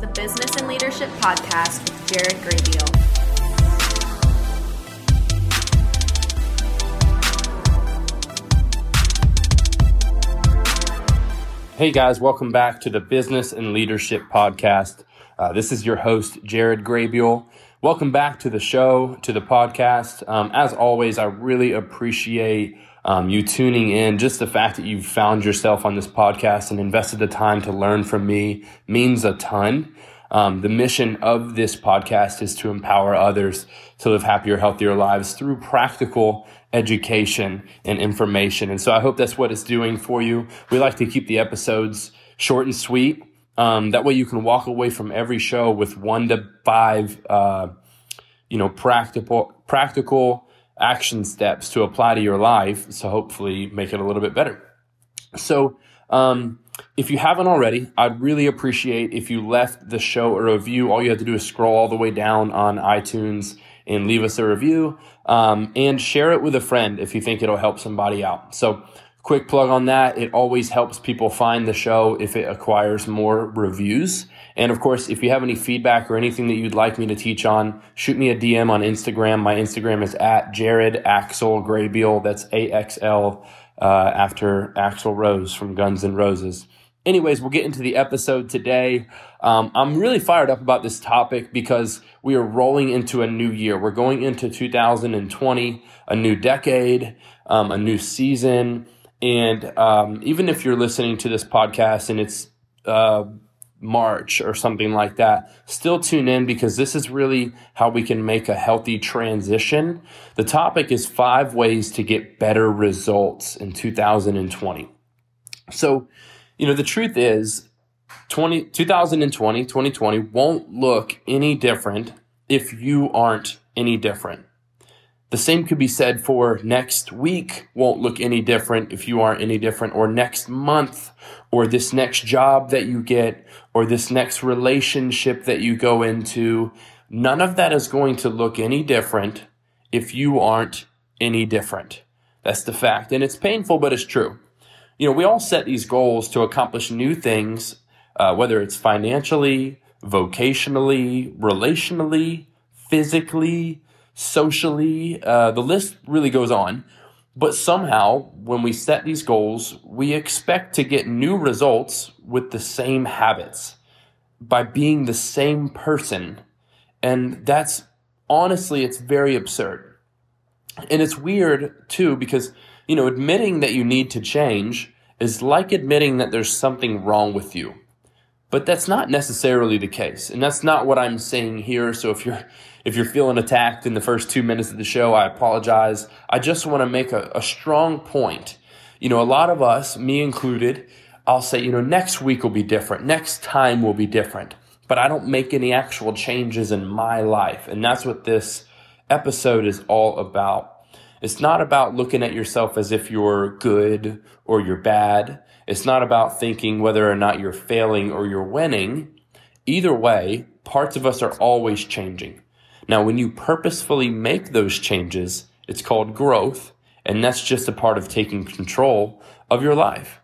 the Business and Leadership Podcast with Jared Graybeal. Hey guys, welcome back to the Business and Leadership Podcast. Uh, this is your host, Jared Graybeal. Welcome back to the show, to the podcast. Um, as always, I really appreciate um, you tuning in. Just the fact that you've found yourself on this podcast and invested the time to learn from me means a ton. Um, the mission of this podcast is to empower others to live happier, healthier lives through practical education and information. And so I hope that's what it's doing for you. We like to keep the episodes short and sweet. Um, that way you can walk away from every show with one to five, uh, you know, practical, practical action steps to apply to your life. So hopefully make it a little bit better. So, um, if you haven't already, I'd really appreciate if you left the show a review. All you have to do is scroll all the way down on iTunes and leave us a review um, and share it with a friend if you think it'll help somebody out. So, quick plug on that. It always helps people find the show if it acquires more reviews. And of course, if you have any feedback or anything that you'd like me to teach on, shoot me a DM on Instagram. My Instagram is at Jared Axl Graybeal. That's A X L uh, after Axl Rose from Guns N' Roses. Anyways, we'll get into the episode today. Um, I'm really fired up about this topic because we are rolling into a new year. We're going into 2020, a new decade, um, a new season. And um, even if you're listening to this podcast and it's uh, March or something like that, still tune in because this is really how we can make a healthy transition. The topic is five ways to get better results in 2020. So, you know, the truth is 20, 2020, 2020 won't look any different if you aren't any different. The same could be said for next week won't look any different if you aren't any different, or next month, or this next job that you get, or this next relationship that you go into. None of that is going to look any different if you aren't any different. That's the fact. And it's painful, but it's true you know, we all set these goals to accomplish new things, uh, whether it's financially, vocationally, relationally, physically, socially. Uh, the list really goes on. But somehow, when we set these goals, we expect to get new results with the same habits by being the same person. And that's honestly, it's very absurd. And it's weird too, because you know, admitting that you need to change is like admitting that there's something wrong with you. But that's not necessarily the case. And that's not what I'm saying here. So if you're if you're feeling attacked in the first two minutes of the show, I apologize. I just want to make a, a strong point. You know, a lot of us, me included, I'll say, you know, next week will be different. Next time will be different. But I don't make any actual changes in my life. And that's what this episode is all about. It's not about looking at yourself as if you're good or you're bad. It's not about thinking whether or not you're failing or you're winning. Either way, parts of us are always changing. Now, when you purposefully make those changes, it's called growth, and that's just a part of taking control of your life.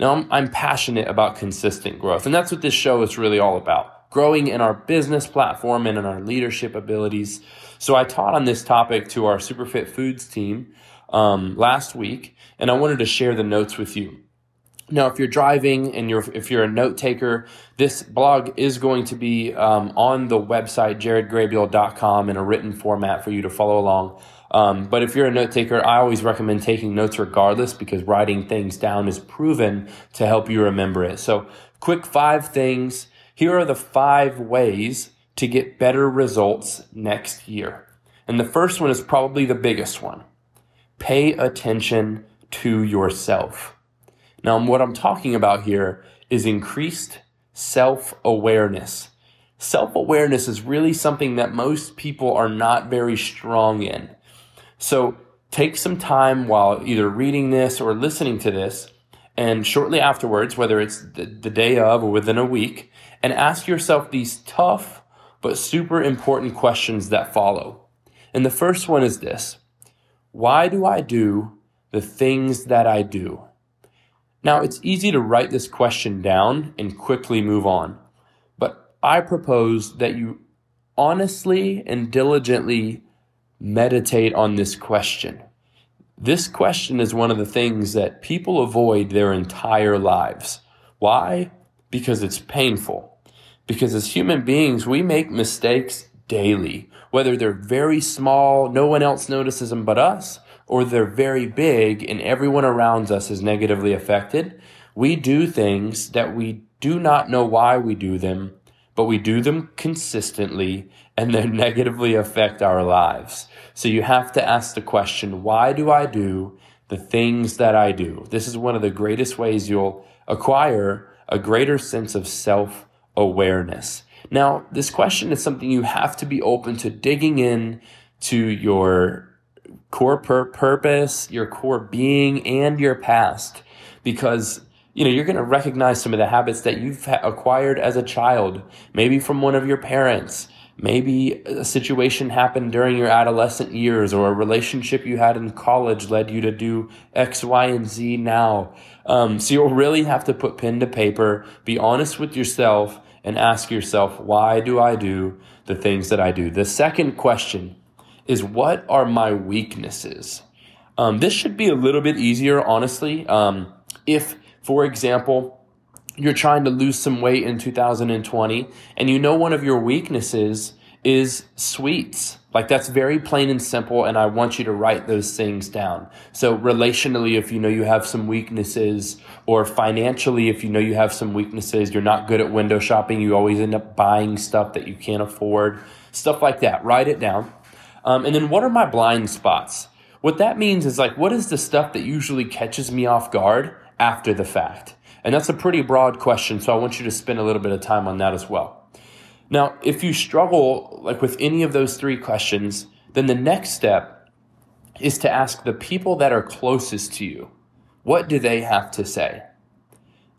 Now, I'm, I'm passionate about consistent growth, and that's what this show is really all about growing in our business platform and in our leadership abilities. So I taught on this topic to our Superfit Foods team um, last week, and I wanted to share the notes with you. Now, if you're driving and you're if you're a note taker, this blog is going to be um, on the website jaredgraybeal.com in a written format for you to follow along. Um, but if you're a note taker, I always recommend taking notes regardless because writing things down is proven to help you remember it. So, quick five things here are the five ways to get better results next year. And the first one is probably the biggest one. Pay attention to yourself. Now, what I'm talking about here is increased self awareness. Self awareness is really something that most people are not very strong in. So take some time while either reading this or listening to this, and shortly afterwards, whether it's the, the day of or within a week, and ask yourself these tough but super important questions that follow. And the first one is this Why do I do the things that I do? Now, it's easy to write this question down and quickly move on. But I propose that you honestly and diligently meditate on this question. This question is one of the things that people avoid their entire lives. Why? Because it's painful. Because as human beings, we make mistakes daily, whether they're very small, no one else notices them but us, or they're very big and everyone around us is negatively affected. We do things that we do not know why we do them, but we do them consistently and they negatively affect our lives. So you have to ask the question, why do I do the things that I do? This is one of the greatest ways you'll acquire a greater sense of self awareness. Now, this question is something you have to be open to digging in to your core pur- purpose, your core being, and your past because you know, you're going to recognize some of the habits that you've acquired as a child, maybe from one of your parents. Maybe a situation happened during your adolescent years or a relationship you had in college led you to do X, Y, and Z now. Um, so you'll really have to put pen to paper, be honest with yourself, and ask yourself, why do I do the things that I do? The second question is, what are my weaknesses? Um, this should be a little bit easier, honestly. Um, if for example, you're trying to lose some weight in 2020 and you know one of your weaknesses is sweets. Like that's very plain and simple, and I want you to write those things down. So, relationally, if you know you have some weaknesses, or financially, if you know you have some weaknesses, you're not good at window shopping, you always end up buying stuff that you can't afford, stuff like that, write it down. Um, and then, what are my blind spots? What that means is like, what is the stuff that usually catches me off guard? after the fact? And that's a pretty broad question, so I want you to spend a little bit of time on that as well. Now, if you struggle like with any of those three questions, then the next step is to ask the people that are closest to you, what do they have to say?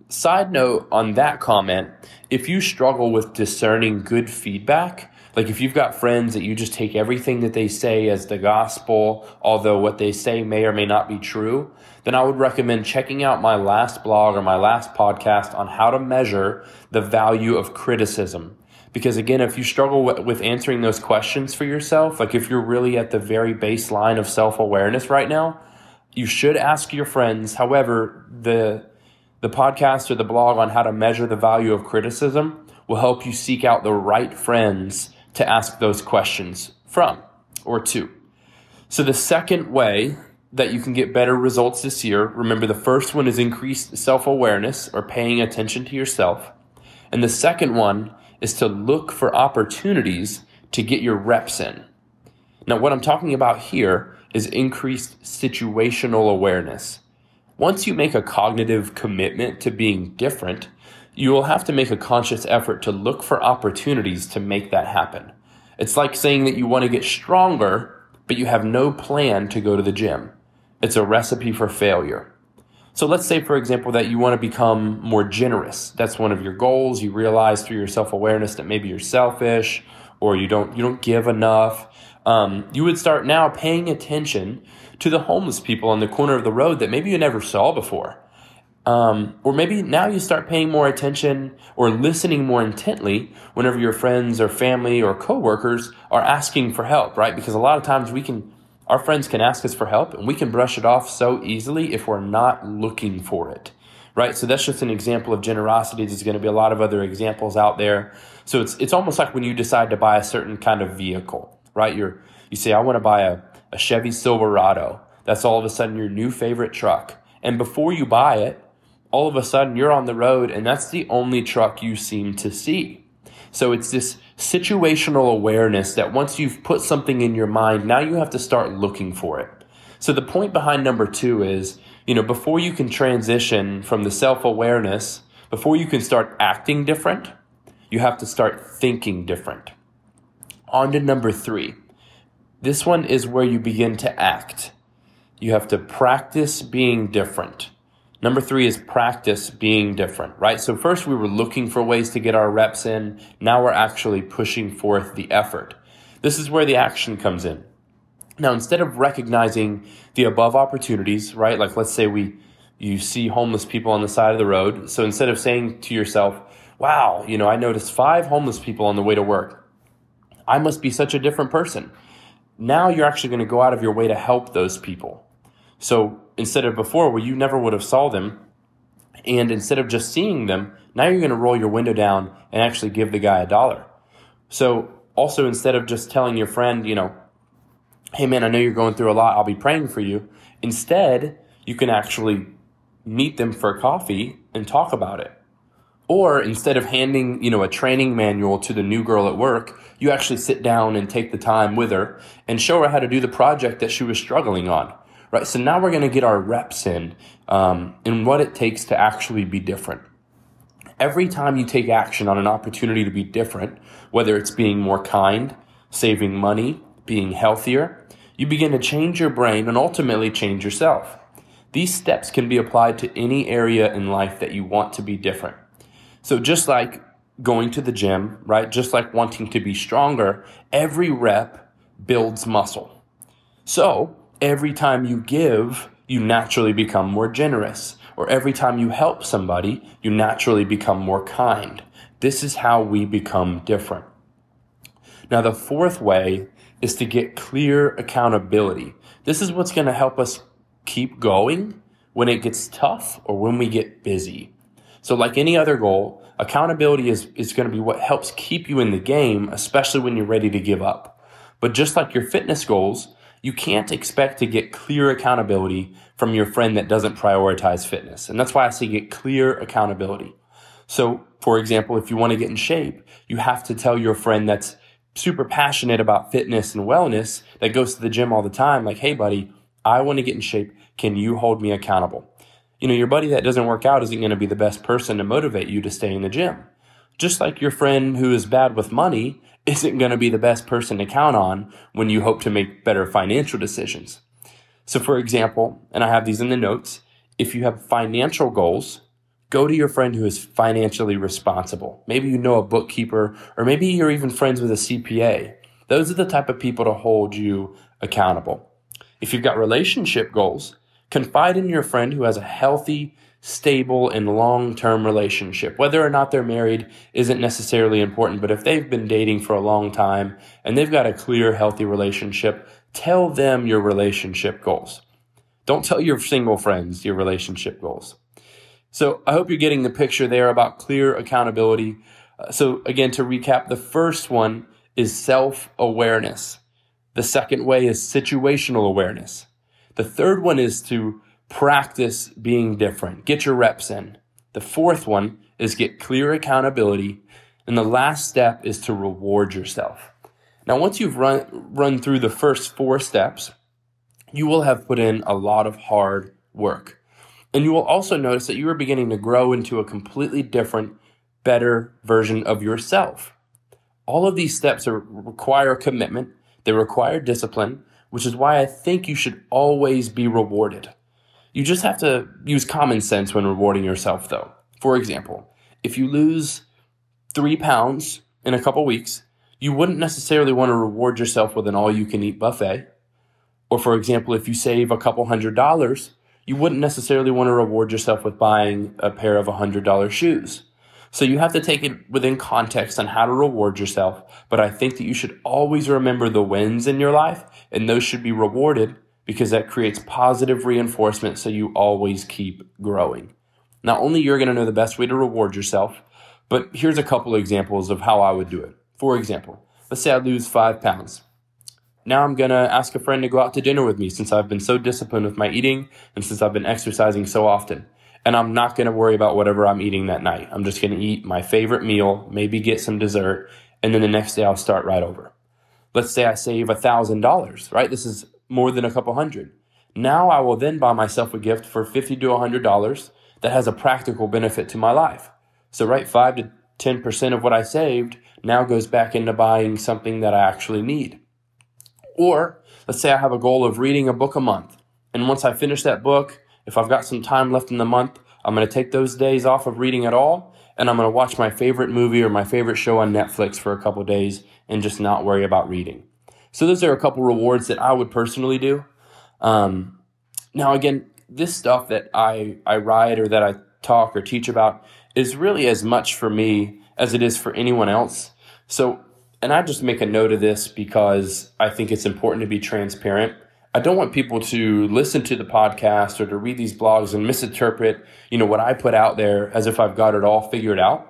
Side note on that comment, if you struggle with discerning good feedback, like if you've got friends that you just take everything that they say as the gospel, although what they say may or may not be true, then I would recommend checking out my last blog or my last podcast on how to measure the value of criticism. Because again, if you struggle with answering those questions for yourself, like if you're really at the very baseline of self awareness right now, you should ask your friends. However, the the podcast or the blog on how to measure the value of criticism will help you seek out the right friends to ask those questions from or to. So, the second way that you can get better results this year, remember the first one is increased self awareness or paying attention to yourself. And the second one is to look for opportunities to get your reps in. Now, what I'm talking about here is increased situational awareness. Once you make a cognitive commitment to being different, you will have to make a conscious effort to look for opportunities to make that happen. It's like saying that you want to get stronger, but you have no plan to go to the gym. It's a recipe for failure. So let's say, for example, that you want to become more generous. That's one of your goals. You realize through your self awareness that maybe you're selfish or you don't you don't give enough. Um, you would start now paying attention to the homeless people on the corner of the road that maybe you never saw before. Um, or maybe now you start paying more attention or listening more intently whenever your friends or family or coworkers are asking for help, right? Because a lot of times we can, our friends can ask us for help and we can brush it off so easily if we're not looking for it, right? So that's just an example of generosity. There's going to be a lot of other examples out there. So it's, it's almost like when you decide to buy a certain kind of vehicle, right? You're, you say, I want to buy a, a Chevy Silverado. That's all of a sudden your new favorite truck. And before you buy it, all of a sudden you're on the road and that's the only truck you seem to see. So it's this situational awareness that once you've put something in your mind, now you have to start looking for it. So the point behind number two is, you know, before you can transition from the self awareness, before you can start acting different, you have to start thinking different. On to number three. This one is where you begin to act. You have to practice being different. Number three is practice being different, right? So first we were looking for ways to get our reps in. Now we're actually pushing forth the effort. This is where the action comes in. Now, instead of recognizing the above opportunities, right? Like let's say we, you see homeless people on the side of the road. So instead of saying to yourself, wow, you know, I noticed five homeless people on the way to work. I must be such a different person. Now you're actually going to go out of your way to help those people. So instead of before where you never would have saw them, and instead of just seeing them, now you're going to roll your window down and actually give the guy a dollar. So also instead of just telling your friend, you know, hey man, I know you're going through a lot, I'll be praying for you. Instead, you can actually meet them for coffee and talk about it. Or instead of handing, you know, a training manual to the new girl at work, you actually sit down and take the time with her and show her how to do the project that she was struggling on. Right. So now we're going to get our reps in, um, in what it takes to actually be different. Every time you take action on an opportunity to be different, whether it's being more kind, saving money, being healthier, you begin to change your brain and ultimately change yourself. These steps can be applied to any area in life that you want to be different. So just like going to the gym, right? Just like wanting to be stronger, every rep builds muscle. So every time you give, you naturally become more generous. Or every time you help somebody, you naturally become more kind. This is how we become different. Now, the fourth way is to get clear accountability. This is what's going to help us keep going when it gets tough or when we get busy. So, like any other goal, accountability is, is going to be what helps keep you in the game, especially when you're ready to give up. But just like your fitness goals, you can't expect to get clear accountability from your friend that doesn't prioritize fitness. And that's why I say get clear accountability. So, for example, if you want to get in shape, you have to tell your friend that's super passionate about fitness and wellness that goes to the gym all the time, like, hey, buddy, I want to get in shape. Can you hold me accountable? You know, your buddy that doesn't work out isn't going to be the best person to motivate you to stay in the gym. Just like your friend who is bad with money isn't going to be the best person to count on when you hope to make better financial decisions. So, for example, and I have these in the notes, if you have financial goals, go to your friend who is financially responsible. Maybe you know a bookkeeper, or maybe you're even friends with a CPA. Those are the type of people to hold you accountable. If you've got relationship goals, confide in your friend who has a healthy, stable, and long term relationship. Whether or not they're married isn't necessarily important, but if they've been dating for a long time and they've got a clear, healthy relationship, tell them your relationship goals. Don't tell your single friends your relationship goals. So I hope you're getting the picture there about clear accountability. Uh, so again, to recap, the first one is self awareness. The second way is situational awareness. The third one is to practice being different. Get your reps in. The fourth one is get clear accountability. And the last step is to reward yourself. Now, once you've run, run through the first four steps, you will have put in a lot of hard work. And you will also notice that you are beginning to grow into a completely different, better version of yourself. All of these steps are, require commitment they require discipline, which is why I think you should always be rewarded. You just have to use common sense when rewarding yourself, though. For example, if you lose three pounds in a couple weeks, you wouldn't necessarily want to reward yourself with an all you can eat buffet. Or, for example, if you save a couple hundred dollars, you wouldn't necessarily want to reward yourself with buying a pair of $100 shoes. So you have to take it within context on how to reward yourself. But I think that you should always remember the wins in your life and those should be rewarded because that creates positive reinforcement so you always keep growing. Not only you're going to know the best way to reward yourself, but here's a couple examples of how I would do it. For example, let's say I lose five pounds. Now I'm going to ask a friend to go out to dinner with me since I've been so disciplined with my eating and since I've been exercising so often and I'm not going to worry about whatever I'm eating that night. I'm just going to eat my favorite meal, maybe get some dessert, and then the next day I'll start right over. Let's say I save a thousand dollars, right? This is more than a couple hundred. Now I will then buy myself a gift for 50 to a hundred dollars that has a practical benefit to my life. So right, five to 10% of what I saved now goes back into buying something that I actually need. Or let's say I have a goal of reading a book a month. And once I finish that book, if I've got some time left in the month, I'm going to take those days off of reading at all and I'm going to watch my favorite movie or my favorite show on Netflix for a couple days and just not worry about reading. So those are a couple rewards that I would personally do. Um, now again, this stuff that I, I write or that I talk or teach about is really as much for me as it is for anyone else. So, and I just make a note of this because I think it's important to be transparent. I don't want people to listen to the podcast or to read these blogs and misinterpret, you know, what I put out there as if I've got it all figured out.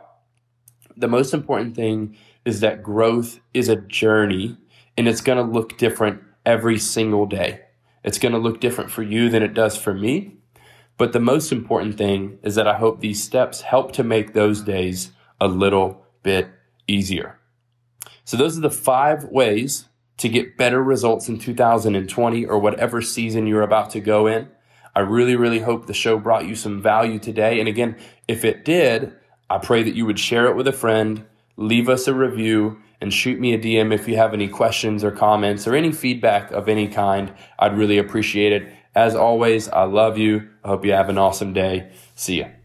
The most important thing is that growth is a journey and it's going to look different every single day. It's going to look different for you than it does for me. But the most important thing is that I hope these steps help to make those days a little bit easier. So, those are the five ways to get better results in 2020 or whatever season you're about to go in. I really, really hope the show brought you some value today. And again, if it did, I pray that you would share it with a friend, leave us a review, and shoot me a DM if you have any questions or comments or any feedback of any kind. I'd really appreciate it. As always, I love you. I hope you have an awesome day. See ya.